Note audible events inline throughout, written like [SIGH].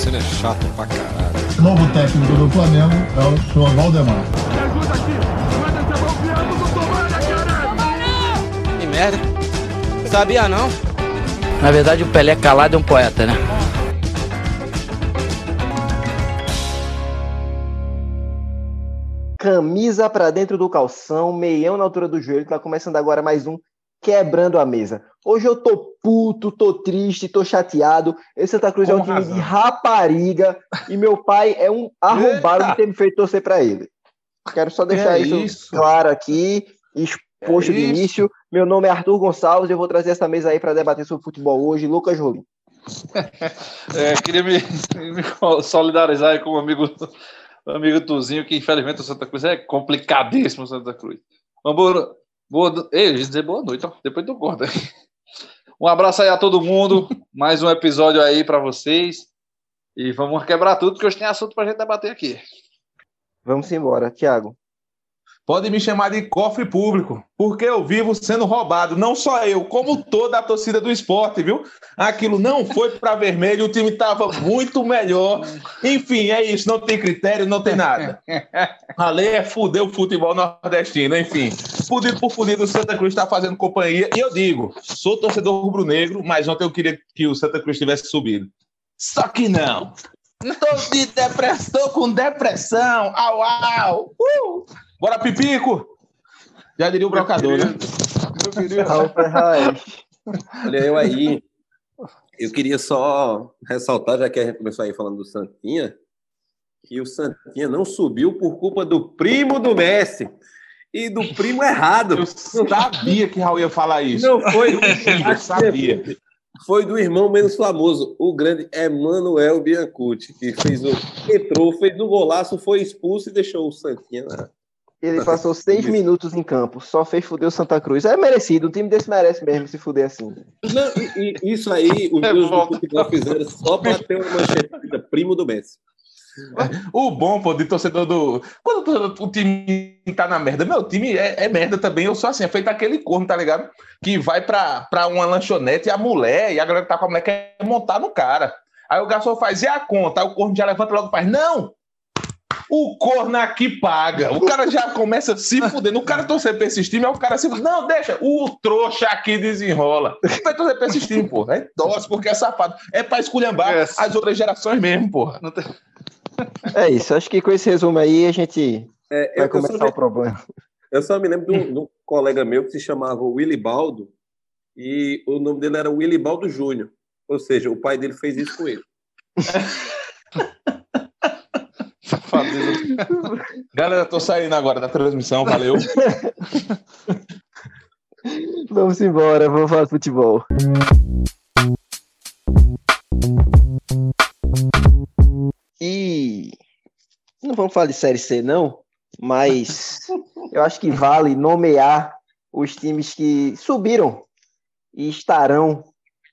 Damasceno é chato pra caralho. Novo técnico do Flamengo é o senhor Valdemar. Me ajuda aqui! Manda do Tomara, Que merda. Sabia não? Na verdade, o Pelé calado é um poeta, né? Camisa pra dentro do calção, meião na altura do joelho. Tá começando agora mais um Quebrando a Mesa. Hoje eu tô puto, tô triste, tô chateado. Esse Santa Cruz é um Com time razão. de rapariga e meu pai é um arrombado de ter me feito torcer pra ele. Quero só deixar é isso, isso? claro aqui, exposto É de isso? início. Meu nome é Arthur Gonçalves e eu vou trazer essa mesa aí pra debater sobre futebol hoje. Lucas Rolim. [LAUGHS] É, queria me, [LAUGHS] me solidarizar com o amigo, amigo Tuzinho, que infelizmente o Santa Cruz é complicadíssimo o Santa Cruz. Mas boa, ei, dizer boa noite, ó, depois tu corta. Um abraço aí a todo mundo, mais um episódio aí para vocês. E vamos quebrar tudo, porque hoje tem assunto pra gente debater aqui. Vamos embora, Thiago. Pode me chamar de cofre público, porque eu vivo sendo roubado, não só eu, como toda a torcida do esporte, viu? Aquilo não foi para vermelho, o time estava muito melhor. Enfim, é isso, não tem critério, não tem nada. A lei é fuder o futebol nordestino, enfim. Fudido por fudido, o Santa Cruz está fazendo companhia. E eu digo, sou torcedor rubro-negro, mas ontem eu queria que o Santa Cruz tivesse subido. Só que não. Tô de depressão, com depressão. Au, au. Uh! Bora, Pipico! Já diria o brocador, né? Raul Ferraz. Olha eu aí. Eu queria só ressaltar, já que a gente começou aí falando do Santinha, que o Santinha não subiu por culpa do primo do Messi. E do primo errado. Eu sabia que Raul ia falar isso. Não foi. Eu sabia. Foi do irmão menos famoso, o grande Emanuel Biancucci, que fez o. entrou, fez um golaço, foi expulso e deixou o Santinha lá. Ele passou seis minutos em campo, só fez fuder o Santa Cruz. É merecido, um time desse merece mesmo se fuder assim. Não, e, e isso aí, os É, meus do futebol fizeram só para ter uma manchete primo do Messi. O bom, pô, de torcedor do. Quando o time tá na merda, meu time é, é merda também. Eu sou assim, é feito aquele corno, tá ligado? Que vai pra, pra uma lanchonete e a mulher, e a galera que tá com a mulher quer montar no cara. Aí o garçom faz, e a conta? Aí o corno já levanta logo e faz, não! O corno aqui paga. O cara já começa se fudendo. O cara torcer pra esses times, aí o cara se Não, deixa. O trouxa aqui desenrola. Vai torcer pra esses times, porra. É torce porque é safado. É pra esculhambar Yes. as outras gerações mesmo, porra. Tem- É isso, acho que com esse resumo aí a gente É, vai só começar me, o problema. eu só me lembro de um, de um colega meu que se chamava Willy Baldo e o nome dele era Willy Baldo Júnior. Ou seja, o pai dele fez isso com ele. [LAUGHS] Safadeza. Galera, tô saindo agora da transmissão, valeu. [LAUGHS] Vamos embora, vamos falar de futebol. E não vamos falar de Série C, não, mas eu acho que vale nomear os times que subiram e estarão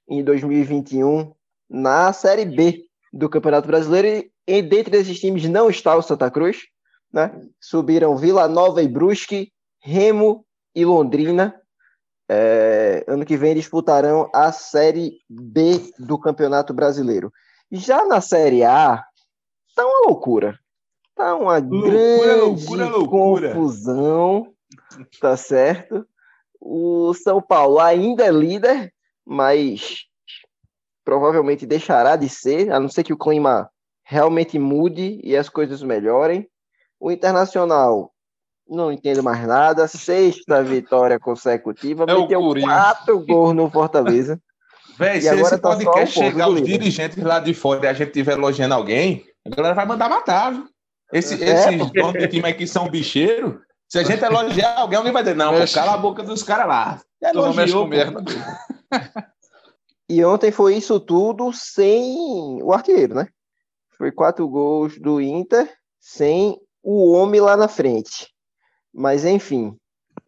em 2021 na Série B do Campeonato Brasileiro. E, dentre esses times não está o Santa Cruz, né? Subiram Vila Nova e Brusque, Remo e Londrina. É, ano que vem disputarão a Série B do Campeonato Brasileiro. Já na Série A, tá uma loucura. Tá uma Loucura, grande loucura, loucura. confusão, tá certo? O São Paulo ainda é líder, mas provavelmente deixará de ser, a não ser que o clima realmente mude e as coisas melhorem. O Internacional não entendo mais nada. Sexta [LAUGHS] vitória consecutiva. É o meteu quatro gols no Fortaleza. Véi, E se agora esse tá só podcast um chegar do os líder. dirigentes lá de fora e a gente estiver elogiando alguém, a galera vai mandar matar, viu? Esse, É, esses porque- donos de time aí que são bicheiros, se a gente elogiar alguém, alguém vai dizer, não, Mexe. cala a boca dos caras lá. Tu não mexe com merda. E ontem foi isso tudo sem o artilheiro, né? Foi quatro gols do Inter sem o homem lá na frente. Mas enfim,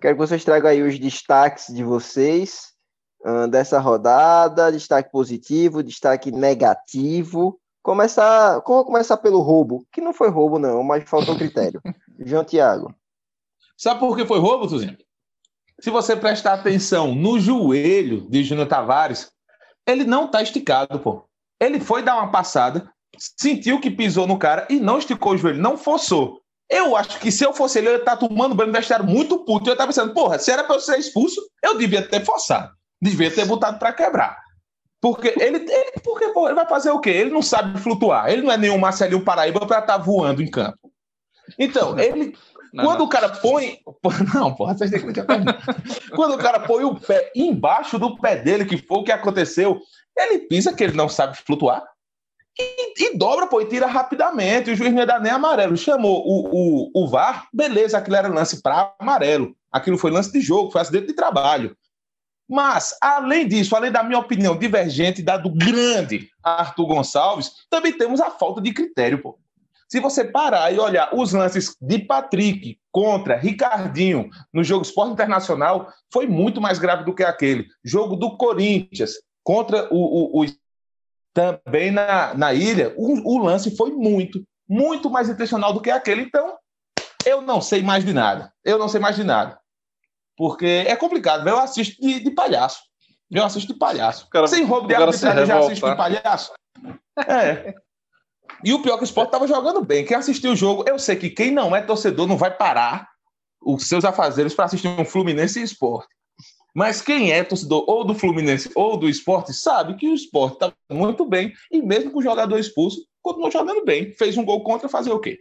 quero que vocês tragam aí os destaques de vocês ah, dessa rodada, destaque positivo, destaque negativo. Começar, vou começar pelo roubo, que não foi roubo não, mas faltou critério. [LAUGHS] João Tiago. Sabe por que foi roubo, Tuzinho? Se você prestar atenção no joelho de Júnior Tavares, ele não tá esticado, pô. Ele foi dar uma passada, sentiu que pisou no cara e não esticou o joelho, não forçou. Eu acho que se eu fosse ele, eu ia estar tomando banho no vestiário muito puto. Eu estava pensando, porra, se era para eu ser expulso, eu devia ter forçado. Devia ter botado para quebrar. Porque ele, ele, porque, porra, ele vai fazer o quê? Ele não sabe flutuar. Ele não é nenhum Marcelinho Paraíba para estar voando em campo. Então, ele. Não, quando não. o cara põe. Não, porra, vocês têm que me perguntar. [LAUGHS] Quando o cara põe o pé embaixo do pé dele, que foi o que aconteceu, ele pisa que ele não sabe flutuar. E, e dobra, pô, e tira rapidamente. O juiz não ia dar nem amarelo. Chamou o, o, o VAR, beleza, aquilo era lance para amarelo. Aquilo foi lance de jogo, foi acidente de trabalho. Mas, além disso, além da minha opinião divergente da do grande Arthur Gonçalves, também temos a falta de critério, pô. Se você parar e olhar os lances de Patrick contra Ricardinho no jogo Esporte Internacional, foi muito mais grave do que aquele. Jogo do Corinthians contra o, o, o também na, na ilha, o, o lance foi muito, muito mais intencional do que aquele. Então, eu não sei mais de nada. Eu não sei mais de nada. Porque é complicado. Eu assisto de, de palhaço. Eu assisto de palhaço. cara- Sem roubo de arbitragem, eu já assisto de palhaço. É. E o pior é que o Sport estava jogando bem. Quem assistiu o jogo, eu sei que quem não é torcedor não vai parar os seus afazeres para assistir um Fluminense e Sport. Mas quem é torcedor ou do Fluminense ou do esporte sabe que o esporte está muito bem e mesmo com o jogador expulso, continuou jogando bem. Fez um gol contra, fazer o quê?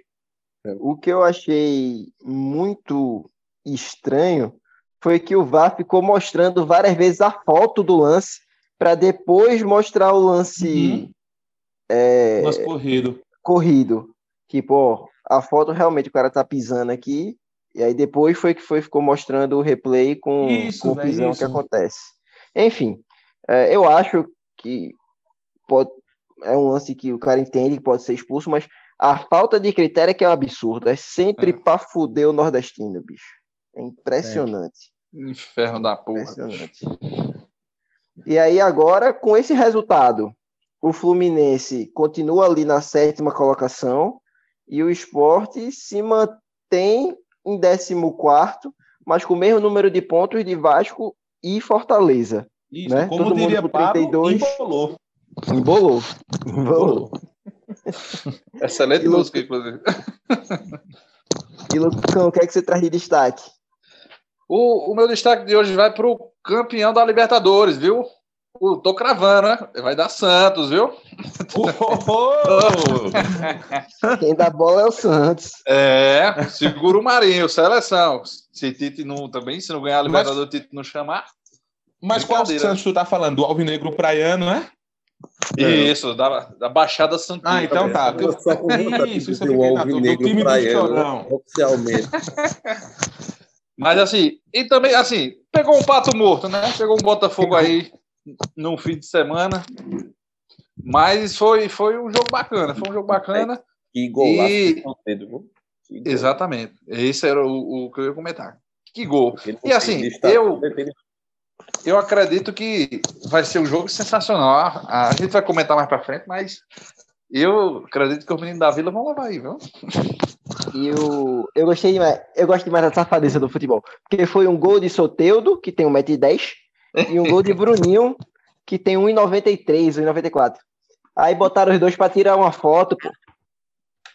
O que eu achei muito estranho foi que o VAR ficou mostrando várias vezes a foto do lance para depois mostrar o lance Uhum. É, Nosso corrido. corrido. Tipo, ó, a foto realmente o cara tá pisando aqui, e aí depois foi que foi, ficou mostrando o replay com, Isso, com o pisão que acontece. Enfim, é, eu acho que pode, é um lance que o cara entende que pode ser expulso, mas a falta de critério é que é um absurdo. É sempre É. pra fuder o nordestino, bicho. É impressionante. Inferno da porra. Impressionante. E aí agora, com esse resultado, o Fluminense continua ali na sétima colocação e o esporte se mantém em 14, mas com o mesmo número de pontos de Vasco e Fortaleza. Isso, Né? como Todo mundo diria com Pablo, 32. embolou. Embolou. Embolou. [LAUGHS] Excelente E música, inclusive. [LAUGHS] E Lucão, o que é que você traz de destaque? O, o meu destaque de hoje vai para o campeão da Libertadores, viu? O, tô cravando, né? Vai dar Santos, viu? [LAUGHS] Quem dá bola é o Santos. É, segura o Marinho, seleção. Se Tite não também, se não ganhar a Libertadores, Tite não chamar. Mas qual Brincadeira. Santos tu tá falando? Do Alvinegro Praiano, né? Isso, da, da Baixada Santista. Ah, então tá. Eu só Isso, isso o dúvida. Do Alvinegro time do praiano, Chorão. oficialmente. [LAUGHS] Mas assim, e também, assim, pegou um pato morto, né? Pegou um Botafogo aí no fim de semana. Mas foi, foi um jogo bacana, foi um jogo bacana. Que golaço E-? Que gol. Exatamente. Esse era o, o que eu ia comentar. Que gol. E assim, eu- Eu acredito que vai ser um jogo sensacional. A, gente vai comentar mais pra frente, mas eu acredito que os meninos da Vila vão levar aí, viu? E o, eu gostei demais, eu gosto demais da safadeza do futebol. Porque foi um gol de Soteudo, que tem 1,10m, e um gol de Bruninho, que tem 1,93, 1,94. Aí botaram os dois pra tirar uma foto, pô.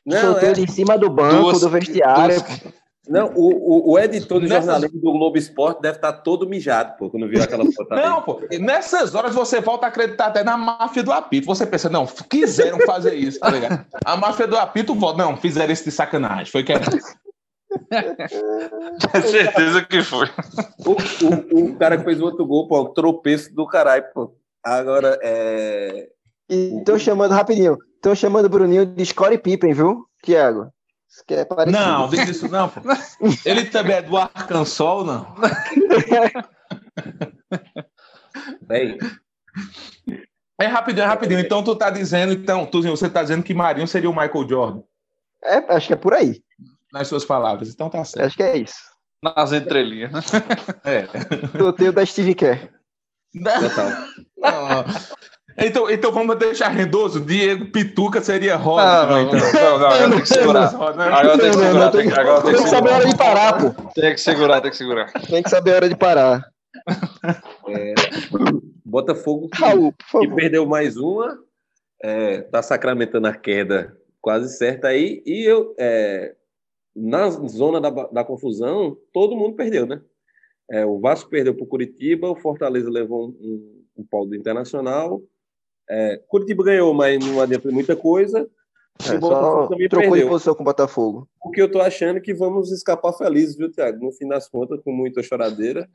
Não, Soteudo é- em cima do banco, Duas- do vestiário. duas- não o, o, o editor do Nessas- jornalismo do Globo Esporte deve estar todo mijado, pô, quando viu aquela foto. Não, pô. Nessas horas você volta a acreditar até na máfia do apito. Você pensa, não, quiseram fazer isso, tá ligado? A máfia do apito volta. Não, fizeram isso de sacanagem. Foi que é [LAUGHS] Tenho certeza que foi. O, o, o cara que fez o outro gol, pô, o tropeço do caralho, pô. Agora, é. E estão chamando, rapidinho, estão chamando o Bruninho de Score Pippen, viu, que é. Não, diz isso não, pô. [LAUGHS] Ele também é do Arkansas, não? [LAUGHS] Véi, É rapidinho, é rapidinho. Então tu tá dizendo, então, Tuzinho, você tá dizendo que Marinho seria o Michael Jordan, É, acho que é por aí. Nas suas palavras. Então tá certo. Acho que é isso. Nas entrelinhas. né? [LAUGHS] É. Sorteio da Steve Kerr. Então, então vamos deixar rendoso. Diego Pituca seria Rosa. Não, não, não, não, não, agora tem que segurar. Agora tem que segurar, tem que, agora tem saber a hora segurar. de parar, pô. Tem que segurar, tem que segurar. Tem que saber a hora de parar. É, Botafogo que, Raul, que perdeu mais uma. é, tá sacramentando a queda quase certa aí, e eu, é, na zona da, da confusão, todo mundo perdeu, né? É, o Vasco perdeu para o Curitiba, o Fortaleza levou um, um, um pau do Internacional, é, Curitiba ganhou, mas não adianta muita coisa. É, só trocou de posição com o Botafogo. O que eu tô achando é que vamos escapar felizes, viu, Thiago? No fim das contas, com muita choradeira.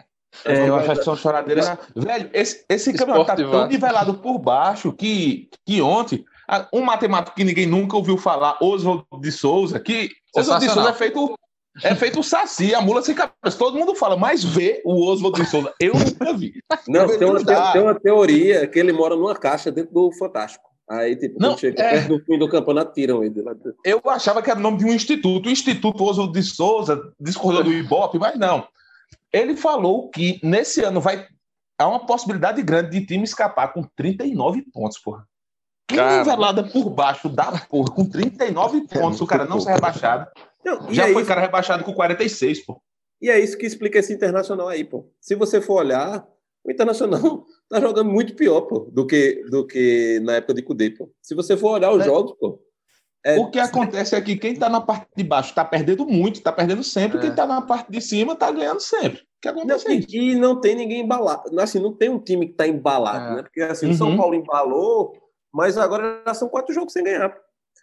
É, eu acho que são choradeiras. Velho, esse, esse campeonato tá tão nivelado por baixo que, que ontem, um matemático que ninguém nunca ouviu falar, Oswald de Souza, que Oswald de Souza é feito é feito o Saci, a mula sem cabeça. Todo mundo fala, mas vê o Oswald de Souza. Eu nunca vi. Não, tem uma, tem, tem uma, teoria que ele mora numa caixa dentro do Fantástico. Aí, tipo, não, chega é... perto do fim do campeonato, tiram ele. Eu achava que era o nome de um instituto. O Instituto Oswald de Souza, discordou do Ibope, mas não. Ele falou que nesse ano vai. Há uma possibilidade grande de time escapar com 39 pontos, porra. Que nivelada por baixo da porra, com 39 pontos, o cara não ser rebaixado. Não, Já é foi isso... cara rebaixado com 46, pô. E é isso que explica esse internacional aí, pô. Se você for olhar, o Internacional [LAUGHS] tá jogando muito pior, pô, do que, do que na época de Cudê, pô. Se você for olhar os é. jogos, pô. É... O que acontece é que quem tá na parte de baixo tá perdendo muito, tá perdendo sempre, é. quem tá na parte de cima tá ganhando sempre. O que acontece não, é e, e não tem ninguém embalado. Assim, não tem um time que tá embalado, é. né? Porque assim, o São uhum. Paulo embalou, mas agora já são quatro jogos sem ganhar.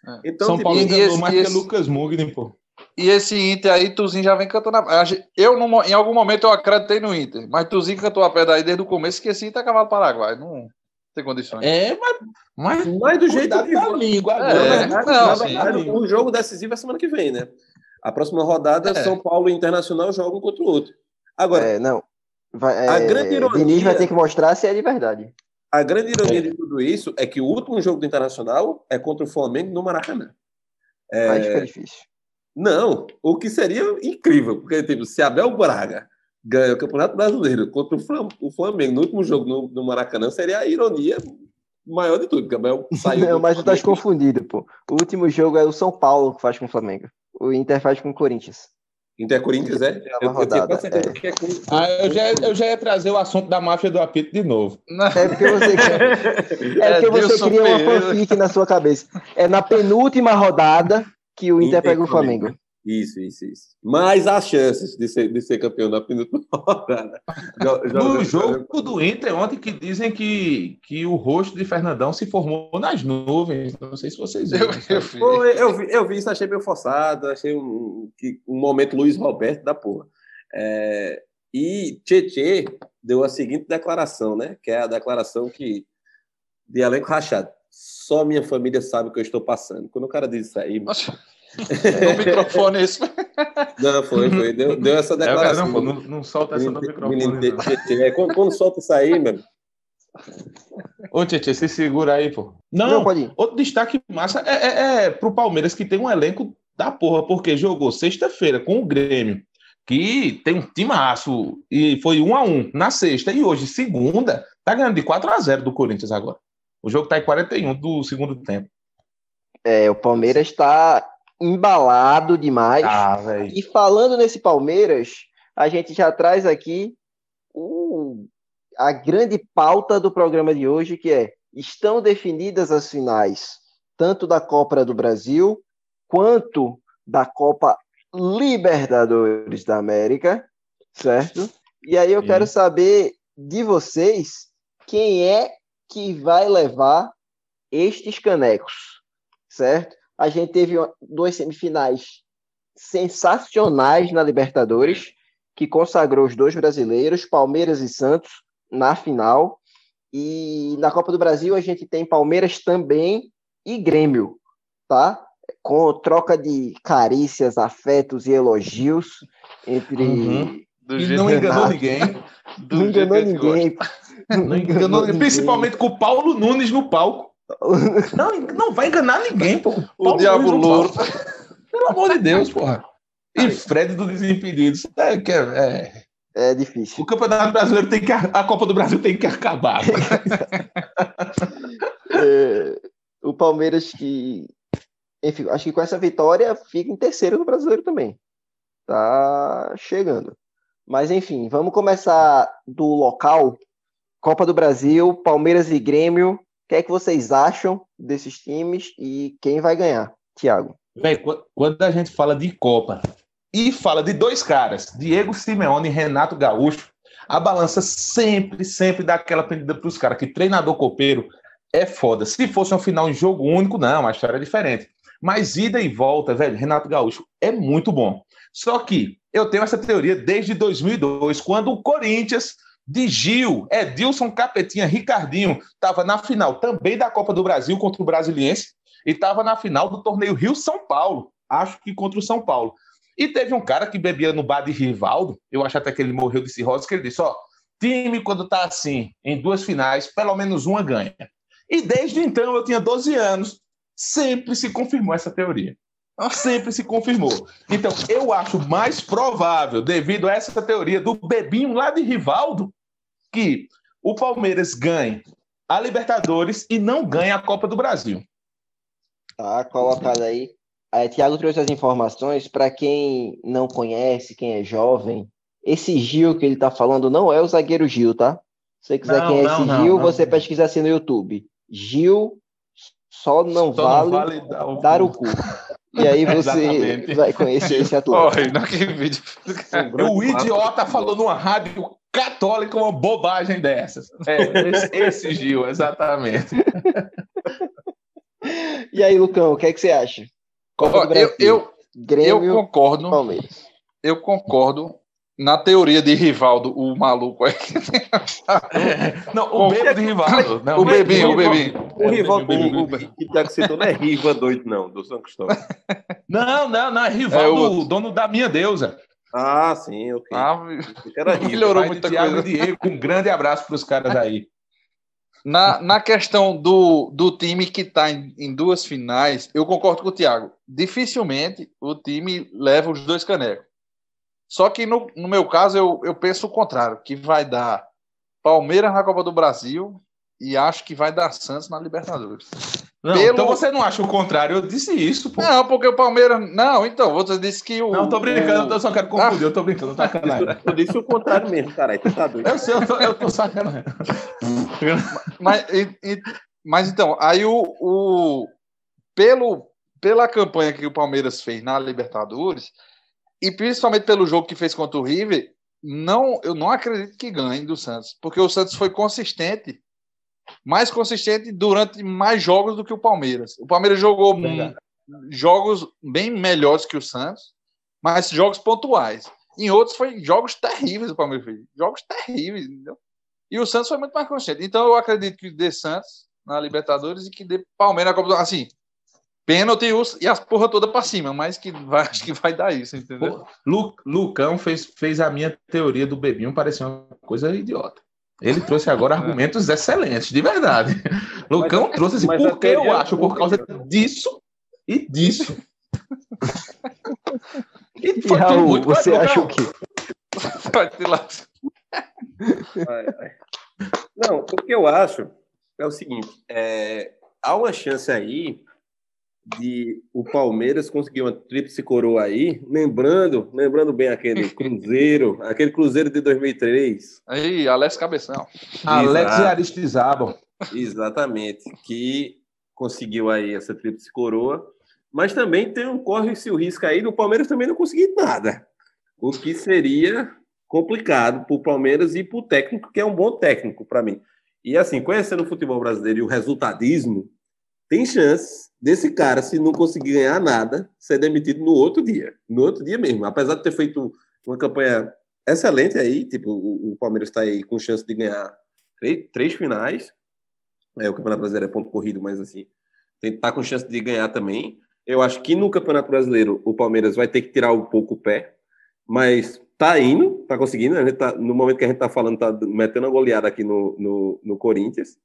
É. Então, São tipo, Paulo enganou mais esse... que Lucas Mugni, pô. E esse Inter aí, Tuzinho já vem cantando. A... Eu, em algum momento, eu acreditei no Inter, mas Tuzinho cantou a pedra aí desde o começo que esse Inter é cavalo paraguai. Não tem condições. É, mas, mas, mas do jeito que da língua agora. É, né? não, verdade, o jogo decisivo é semana que vem, né? A próxima rodada, é. São Paulo e Internacional jogam contra o outro. Agora, é, não. Vai, a é, grande ironia. Diniz vai ter que mostrar se é de verdade. A grande ironia de tudo isso é que o último jogo do Internacional é contra o Flamengo no Maracanã. É... Aí fica difícil. Não, o que seria incrível, porque tipo, se Abel Braga ganha o Campeonato Brasileiro contra o Flamengo no último jogo no, no Maracanã, seria a ironia maior de tudo, porque Abel saiu. Não, mas tu tá confundido, pô. O último jogo é o São Paulo que faz com o Flamengo. O Inter faz com o Corinthians. Inter Corinthians, é? Eu, rodada, eu, é. que é ah, eu, já, eu já ia trazer o assunto da máfia do apito de novo. É porque você, [LAUGHS] é porque é, você cria uma fanfic na sua cabeça. É na penúltima rodada que o Inter, Inter pega o Flamengo. Isso, isso, isso. Mais as chances de ser, de ser campeão da penúltima [LAUGHS] rodada. no jogo do Inter ontem que dizem que, que o rosto de Fernandão se formou nas nuvens. Não sei se vocês viram. Eu, eu, eu, vi, eu vi isso, achei meio forçado, achei um, um momento Luiz Roberto da porra. É, e Tietê deu a seguinte declaração, né? Que é a declaração que de elenco rachado só minha família sabe o que eu estou passando. Quando o cara diz isso aí. Nossa. [LAUGHS] no microfone isso. Não, foi, foi. Deu, deu essa declaração. É, não, não, não, solta essa no microfone. Menino, é, quando, quando, solta isso aí, meu. Ô, Tietê, se segura aí, pô. Não, não pode ir. outro destaque massa é, é, é pro Palmeiras, que tem um elenco da porra, porque jogou sexta-feira com o Grêmio, que tem um timaço, e foi um a um na sexta, e hoje, segunda, tá ganhando de 4 a 0 do Corinthians agora. O jogo está em 41 do segundo tempo. É, o Palmeiras está embalado demais. Ah, e falando nesse Palmeiras, a gente já traz aqui a grande pauta do programa de hoje, que é estão definidas as finais tanto da Copa do Brasil quanto da Copa Libertadores da América, certo? E aí eu Sim. quero saber de vocês quem é que vai levar estes canecos, certo? A gente teve duas semifinais sensacionais na Libertadores, que consagrou os dois brasileiros, Palmeiras e Santos, na final. E na Copa do Brasil a gente tem Palmeiras também e Grêmio, tá? Com troca de carícias, afetos e elogios entre. Uhum. E não enganou ninguém. não enganou ninguém. Não enganou, principalmente com o Paulo Nunes no palco. [LAUGHS] Não, não vai enganar ninguém, pô. O Diabo Louro. Pelo amor de Deus, porra. E Fred do Desimpedidos. É, é, é difícil. O Campeonato Brasileiro tem que. A Copa do Brasil tem que acabar. [LAUGHS] é, o Palmeiras que. Enfim, acho que com essa vitória fica em terceiro no brasileiro também. Tá chegando. Mas enfim, vamos começar do local Copa do Brasil, Palmeiras e Grêmio. Que é que vocês acham desses times e quem vai ganhar? Tiago. Véi, qu- quando a gente fala de Copa e fala de dois caras, Diego Simeone e Renato Gaúcho, a balança sempre, sempre dá aquela pendida para os caras, que treinador copeiro é foda. Se fosse um final em jogo único, não, a história é diferente. Mas ida e volta, velho, Renato Gaúcho é muito bom. Só que eu tenho essa teoria desde 2002, quando o Corinthians de Gil, Edilson Capetinha, Ricardinho, estava na final também da Copa do Brasil contra o Brasiliense e estava na final do torneio Rio-São Paulo, acho que contra o São Paulo. E teve um cara que bebia no bar de Rivaldo, eu acho até que ele morreu de cirrose, que ele disse, ó, time quando tá assim, em duas finais, pelo menos uma ganha. E desde então, eu tinha 12 anos, sempre se confirmou essa teoria. Sempre se confirmou. Então, eu acho mais provável, devido a essa teoria do bebinho lá de Rivaldo, que o Palmeiras ganhe a Libertadores e não ganhe a Copa do Brasil. Tá colocado aí. Aí, Tiago trouxe as informações para quem não conhece, quem é jovem. Esse Gil que ele tá falando não é o zagueiro Gil, tá? Se você quiser Não, quem é não, esse não, Gil, não. você pesquisa assim no YouTube. Gil só não Só vale, vale dar o, dar o cu. E aí [LAUGHS] você vai conhecer esse [LAUGHS] atleta. Olha, naquele vídeo. O idiota falou numa rádio católica uma bobagem dessas. É, esse, esse Gil, exatamente. E aí, Lucão, o que é que você acha? Copa Ó, do Brasil, eu, eu, Grêmio, eu concordo. Palmeiras. Eu concordo na teoria de Rivaldo, o maluco aí. Não, o bebo de Rivaldo. Não, o bebinho, o Rivaldo- bebinho. O É, bebinho, o, o o, que o Thiago citou não é Riva doido, não, do São Cristóvão. [LAUGHS] Não, não, não, é É Rivaldo, outro. o dono da minha deusa. Ah, sim, ok. Ah, [LAUGHS] melhorou de muita Thiago coisa. Diego, um grande abraço para os caras [LAUGHS] aí. Na, na questão do, do time que está em, em duas finais, eu concordo com o Thiago. Dificilmente o time leva os dois canecos. Só que no, no meu caso, eu, eu penso o contrário, que vai dar Palmeiras na Copa do Brasil e acho que vai dar Santos na Libertadores. Não, Pelo- Então você não acha o contrário? Eu disse isso, pô. Não, porque o Palmeiras. Não, então, você disse que o. Não, tô brincando, eu só quero confundir, eu tô brincando, tá sacanagem. Eu disse o contrário mesmo, caralho. Tu tá doido. Eu sei, eu tô, eu tô sacanagem. [LAUGHS] Mas, e- e- mas então, aí o, o pelo, pela campanha que o Palmeiras fez na Libertadores, e principalmente pelo jogo que fez contra o River, não, eu não acredito que ganhe do Santos, porque o Santos foi consistente, mais consistente durante mais jogos do que o Palmeiras. O Palmeiras jogou hum, jogos bem melhores que o Santos, mas jogos pontuais. Em outros foi jogos terríveis o Palmeiras fez, jogos terríveis, entendeu? E o Santos foi muito mais consciente. Então eu acredito que dê Santos na Libertadores e que dê Palmeiras na Copa do Assim, pênalti e e as porra toda pra cima, mas que vai, [LAUGHS] acho que vai dar isso, entendeu? Lu- Lucão fez, fez a minha teoria do bebinho parecer uma coisa idiota. Ele trouxe agora argumentos excelentes, de verdade. [LAUGHS] Lucão Mas a- trouxe assim, mas a por que eu teoria- acho? Por causa disso e disso. [LAUGHS] E E Raul, muito você acha o quê? [LAUGHS] Vai te lá. Vai, vai. Não, o que eu acho é o seguinte: é, há uma chance aí de o Palmeiras conseguir uma tríplice coroa aí, lembrando, lembrando bem aquele [LAUGHS] Cruzeiro, aquele Cruzeiro de 2003, Aí, Alex Cabeção. Alex Exato. e Aristizábal. exatamente, que conseguiu aí essa tríplice coroa, mas também tem um corre-se o risco aí do Palmeiras também não conseguir nada, o que seria complicado para o Palmeiras e para o técnico, que é um bom técnico para mim. E assim, conhecendo o futebol brasileiro e o resultadismo, tem chance desse cara, se não conseguir ganhar nada, ser demitido no outro dia. No outro dia mesmo. Apesar de ter feito uma campanha excelente aí, tipo, o, o Palmeiras está aí com chance de ganhar três, três finais. É, o Campeonato Brasileiro é ponto corrido, mas assim, tem tá com chance de ganhar também. Eu acho que no Campeonato Brasileiro o Palmeiras vai ter que tirar um pouco o pé, mas tá indo, tá conseguindo. A gente tá, no momento que a gente tá falando, tá metendo uma goleada aqui no, no, no Corinthians.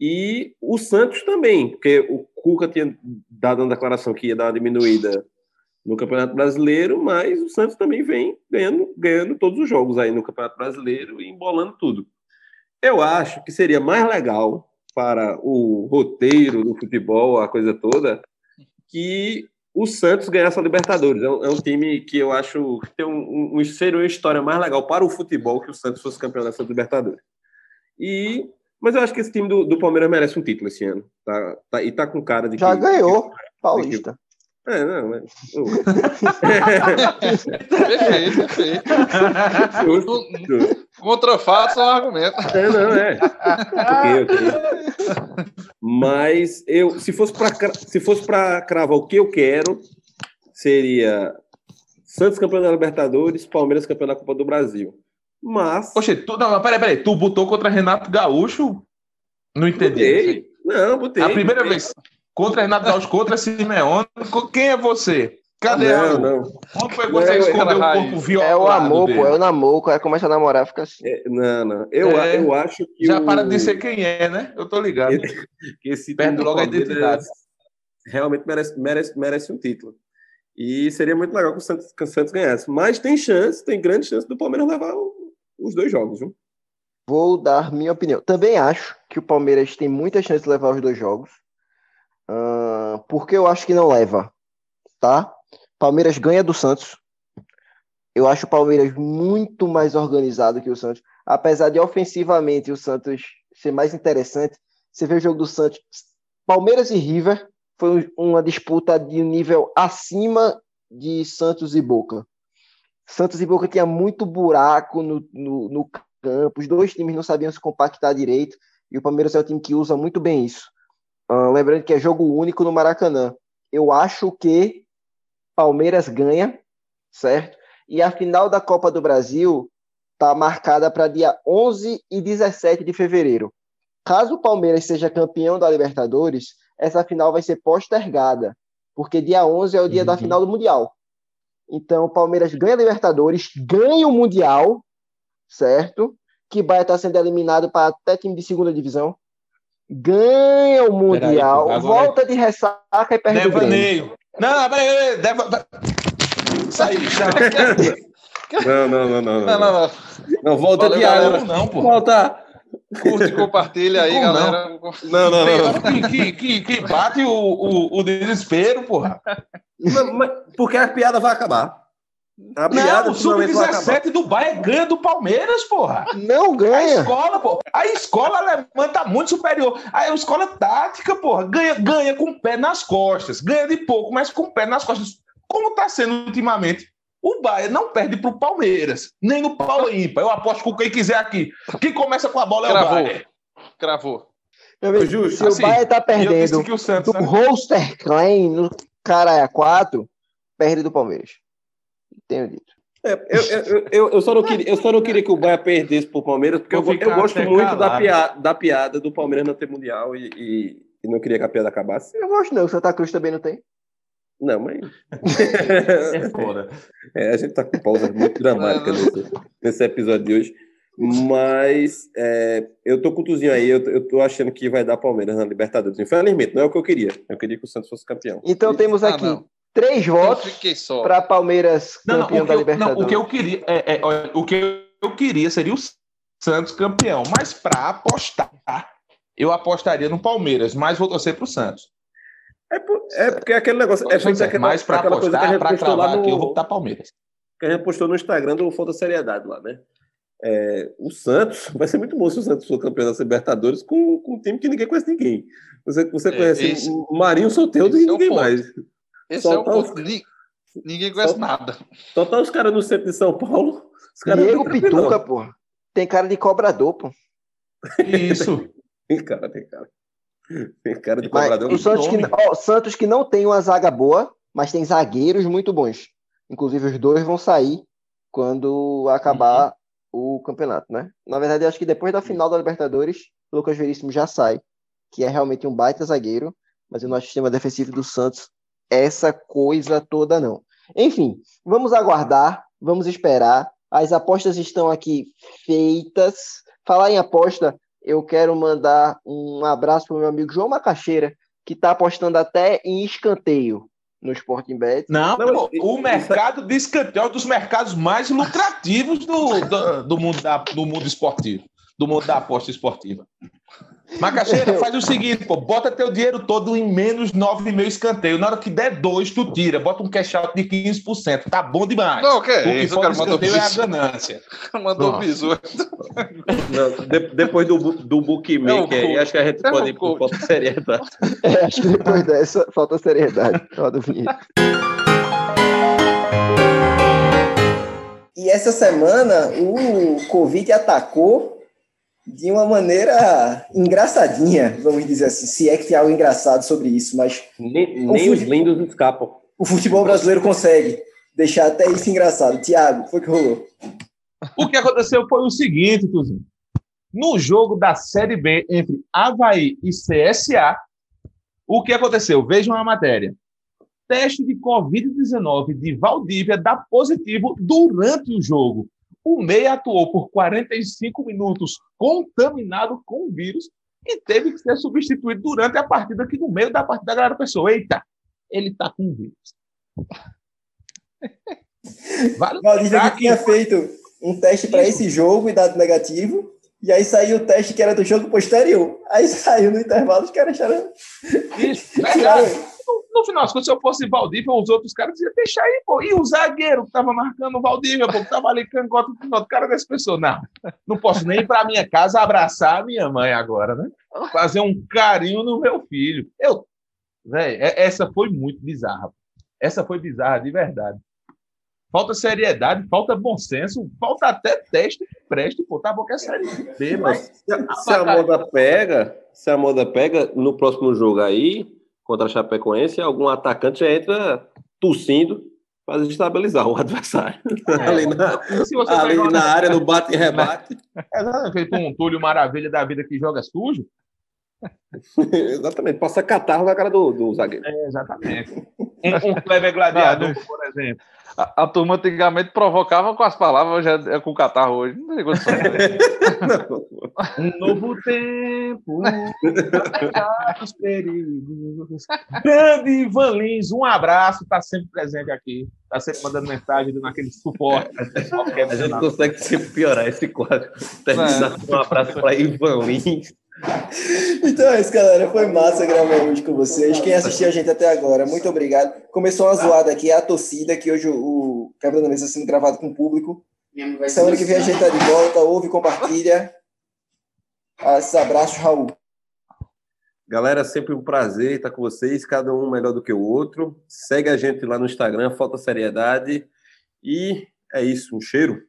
E o Santos também, porque o Cuca tinha dado uma declaração que ia dar uma diminuída no Campeonato Brasileiro, mas o Santos também vem ganhando, ganhando todos os jogos aí no Campeonato Brasileiro e embolando tudo. Eu acho que seria mais legal para o roteiro do futebol, a coisa toda, que o Santos ganhasse a Libertadores. É um, é um time que eu acho que tem um, um, seria uma história mais legal para o futebol que o Santos fosse campeão dessa Libertadores. E Mas eu acho que esse time do, do Palmeiras merece um título esse ano. Tá, tá- e tá com cara de Já que. ganhou, Paulista. É, não, mas. [LAUGHS] Perfeito, perfeito. Contra fato são argumentos. É, não, é. Ok, ok. Mas eu, se fosse para se fosse para cravar o que eu quero, seria Santos campeão da Libertadores, Palmeiras campeão da Copa do Brasil. Mas Poxa, tu, não, mas peraí, peraí. Tu botou contra Renato Gaúcho? Não entendi. botei. Não, botei. A primeira botei. vez. Contra Renato Gaúcho, contra Simeone. Quem é você? Cadê Não, não. Onde foi que você Não, escondeu o corpo É violado o amor, dele? pô, é o namoro. Cara começa a namorar, fica assim. É, não, não. Eu, É. eu acho que Já o- para de ser quem é, né? Eu tô ligado. [LAUGHS] que esse Perde time do logo a identidade. Realmente merece, merece, merece um título. E seria muito legal que o Santos, que o Santos ganhasse. Mas tem chance, tem grande chance do Palmeiras levar o- os dois jogos, viu? Vou dar minha opinião. Também acho que o Palmeiras tem muita chance de levar os dois jogos. Ah, porque eu acho que não leva, tá? Palmeiras ganha do Santos. Eu acho o Palmeiras muito mais organizado que o Santos. Apesar de ofensivamente o Santos ser mais interessante, você vê o jogo do Santos. Palmeiras e River foi um- uma disputa de nível acima de Santos e Boca. Santos e Boca tinha muito buraco no, no, no campo, os dois times não sabiam se compactar direito, e o Palmeiras é um time que usa muito bem isso. Ah, lembrando que é jogo único no Maracanã. Eu acho que Palmeiras ganha, certo? E a final da Copa do Brasil está marcada para dia 11 e 17 de fevereiro. Caso o Palmeiras seja campeão da Libertadores, essa final vai ser postergada, porque dia 11 é o dia da final do Mundial. Então, o Palmeiras ganha a Libertadores, ganha o Mundial, certo? Que vai estar sendo eliminado para até time de segunda divisão. Ganha o Mundial, agora- volta de ressaca e perde o Grêmio. Devaneio. Não, peraí, peraí. Deva... Aí, já. Não, não, não, não. Não, não, não. Não, volta Valeu, de galera. água. Não, pô. Volta. Curte, compartilha aí, Como não? galera. Não, não, não. que, que, que, que bate o, o, o desespero, porra. Mas- mas- Porque a piada vai acabar. A piada Não, o finalmente vai acabar. Sub-17 do Bahia ganha do Palmeiras, porra. Não A ganha. escola, pô. A escola alemã tá muito superior. A escola tática, porra, ganha, ganha com o pé nas costas. Ganha de pouco, mas com o pé nas costas. Como tá sendo ultimamente? O Bahia não perde pro Palmeiras, nem no Paulo Ímpar. Eu aposto com quem quiser aqui. Quem começa com a bola é o Cravou. Bahia. Cravou. Meu amigo, Justo, se o assim, Bahia tá eu perdendo disse que o Santos, do né? Holster Klein Caralho 4, perde do Palmeiras. Tenho dito. É, eu, eu, eu, eu, só não queria, eu só não queria que o Bahia perdesse pro Palmeiras, porque eu, Vou eu gosto muito da piada, da piada do Palmeiras não ter Mundial e, e, e não queria que a piada acabasse. Eu gosto não, o Santa Cruz também não tem. Não, mas. [LAUGHS] É foda. É, a gente tá com pausa muito dramática nesse, nesse episódio de hoje. Mas é, eu tô com o Tuzinho aí, eu, tô- eu tô achando que vai dar Palmeiras na Libertadores. Infelizmente, não é o que eu queria. Eu queria que o Santos fosse campeão. Então temos Ah, aqui não. três Eu votos para Palmeiras Não, não, campeão o, da que eu, não, Libertadores. o que eu queria é, é, o que eu queria seria o Santos campeão, mas para apostar, eu apostaria no Palmeiras, mas vou torcer pro Santos. É, por- é porque é aquele negócio. É aquela, mas para aquela coisa que a apostar, gente para postou lá cravar no, aqui, eu vou botar Palmeiras. que a gente postou no Instagram do Falta Seriedade lá, né? É, o Santos, [LAUGHS] vai ser muito bom se o Santos for campeão da Libertadores com, com um time que ninguém conhece ninguém. Você, você É, conhece esse- o Marinho esse e é ninguém ponto. mais. Esse é o os- ponto. Ni- Ninguém conhece Solta- nada. Só tá os caras no centro de São Paulo. Os caras Diego. Pituca, pô. Tem cara de cobrador, pô. Isso. [LAUGHS] Tem cara, tem cara. Tem cara de Mas cobrador. o Santos que, ó, Santos que não tem uma zaga boa, mas tem zagueiros muito bons. Inclusive, os dois vão sair quando acabar o campeonato, né? Na verdade, eu acho que depois da final da Libertadores, o Lucas Veríssimo já sai, que é realmente um baita zagueiro, mas eu não acho o sistema defensivo do Santos essa coisa toda, não. Enfim, vamos aguardar, vamos esperar. As apostas estão aqui feitas. Falar em aposta, eu quero mandar um abraço para o meu amigo João Macaxeira, que está apostando até em escanteio no Sporting Bet. Não, Não, pô, o mercado de escanteio é um dos mercados mais lucrativos do, do, do mundo da, do mundo esportivo, do mundo da aposta esportiva. Macaxeira, faz o seguinte, pô, bota teu dinheiro todo em menos 9,5 escanteio. Na hora que der dois, tu tira. Bota um cash out de 15%. Tá bom demais. Não, é o que isso, o cara mandou é a ganância. [LAUGHS] Mandou Nossa. bisu. Não, de- depois do, do bookmaker o aí, acho que a gente É o pode ir por falta de seriedade. [LAUGHS] É, acho que depois dessa falta seriedade. Roda. E essa semana o Covid atacou de uma maneira engraçadinha, vamos dizer assim, se é que tem algo engraçado sobre isso, mas Nem, nem os fute- lindos escapam. o futebol brasileiro consegue deixar até isso engraçado. Tiago, foi que rolou? O que aconteceu foi o seguinte, Tuzinho. No jogo da Série B entre Havaí e CSA, o que aconteceu? Vejam a matéria. Teste de Covid-19 de Valdívia dá positivo durante o jogo. O meia atuou por 45 minutos contaminado com o vírus e teve que ser substituído durante a partida, que no meio da partida a galera pensou, eita, ele tá com o vírus. [LAUGHS] Vale Valdívia que tinha feito um teste para esse jogo e dado negativo, e aí saiu o teste que era do jogo posterior. Aí saiu no intervalo, os caras acharam. Isso. [LAUGHS] No, no final, das contas, se eu fosse Valdívia, os outros caras diziam, deixa aí, pô. E o zagueiro que tava marcando o Valdívia, pô, que tava ali cangota no final, o cara dessa pessoa. Não, não posso nem ir pra minha casa abraçar a minha mãe agora, né? Fazer um carinho no meu filho. Eu, velho, essa foi muito bizarra. Essa foi bizarra, de verdade. Falta seriedade, falta bom senso, falta até teste que preste, pô. Tá bom que é série B, mas Se a, se a moda pega, se a moda pega, no próximo jogo aí, contra a Chapecoense, algum atacante já entra tossindo para estabilizar o [LAUGHS] adversário. [LAUGHS] ali na, ali uma- na área, no [LAUGHS] bate e rebate. É, feito um Túlio Maravilha da vida que joga sujo. [LAUGHS] Exatamente, passa catarro na cara do, do zagueiro. É, exatamente. [LAUGHS] Um, um Kleber Gladiador, por exemplo. A, a turma antigamente provocava com as palavras, hoje é, com catarro hoje. Não tem condição. [LAUGHS] Um novo tempo, os perigos. Grande Ivan Lins, um abraço, tá sempre presente aqui. Tá sempre mandando mensagem, dando aquele suporte. A gente consegue sempre piorar esse quadro. Terminar com um abraço para Ivan Lins. Então é isso, galera. Foi massa gravar hoje com vocês. Quem assistiu a gente até agora, muito obrigado. Começou uma zoada aqui, é a torcida, que hoje o, Quebra da Mesa está sendo gravado com o público. Semana que vem a gente tá de volta. Ouve, compartilha. Esses abraços, Raul. Galera, sempre um prazer estar com vocês, cada um melhor do que o outro. Segue a gente lá no Instagram, Falta Seriedade. E é isso, um cheiro.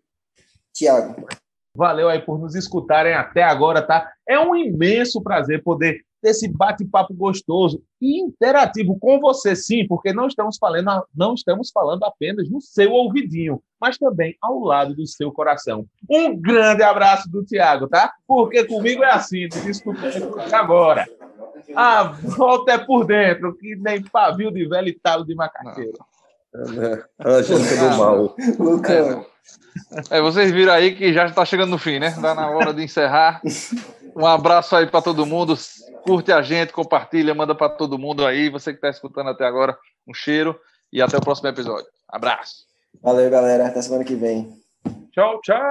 Tiago. Valeu aí por nos escutarem até agora, tá? É um imenso prazer poder ter esse bate-papo gostoso e interativo com você, sim, porque não estamos falando, não estamos falando apenas no seu ouvidinho, mas também ao lado do seu coração. Um grande abraço do Tiago, tá? Porque comigo é assim, te escutando agora. A volta é por dentro, que nem pavio de velho e talo de macaqueiro. A gente do mal. Lucão. É, vocês viram aí que já está chegando no fim, né? Dá na hora de encerrar. Um abraço aí para todo mundo. Curte a gente, compartilha, manda para todo mundo aí. Você que está escutando até agora, um cheiro e até o próximo episódio. Abraço. Valeu, galera. Até semana que vem. Tchau, tchau.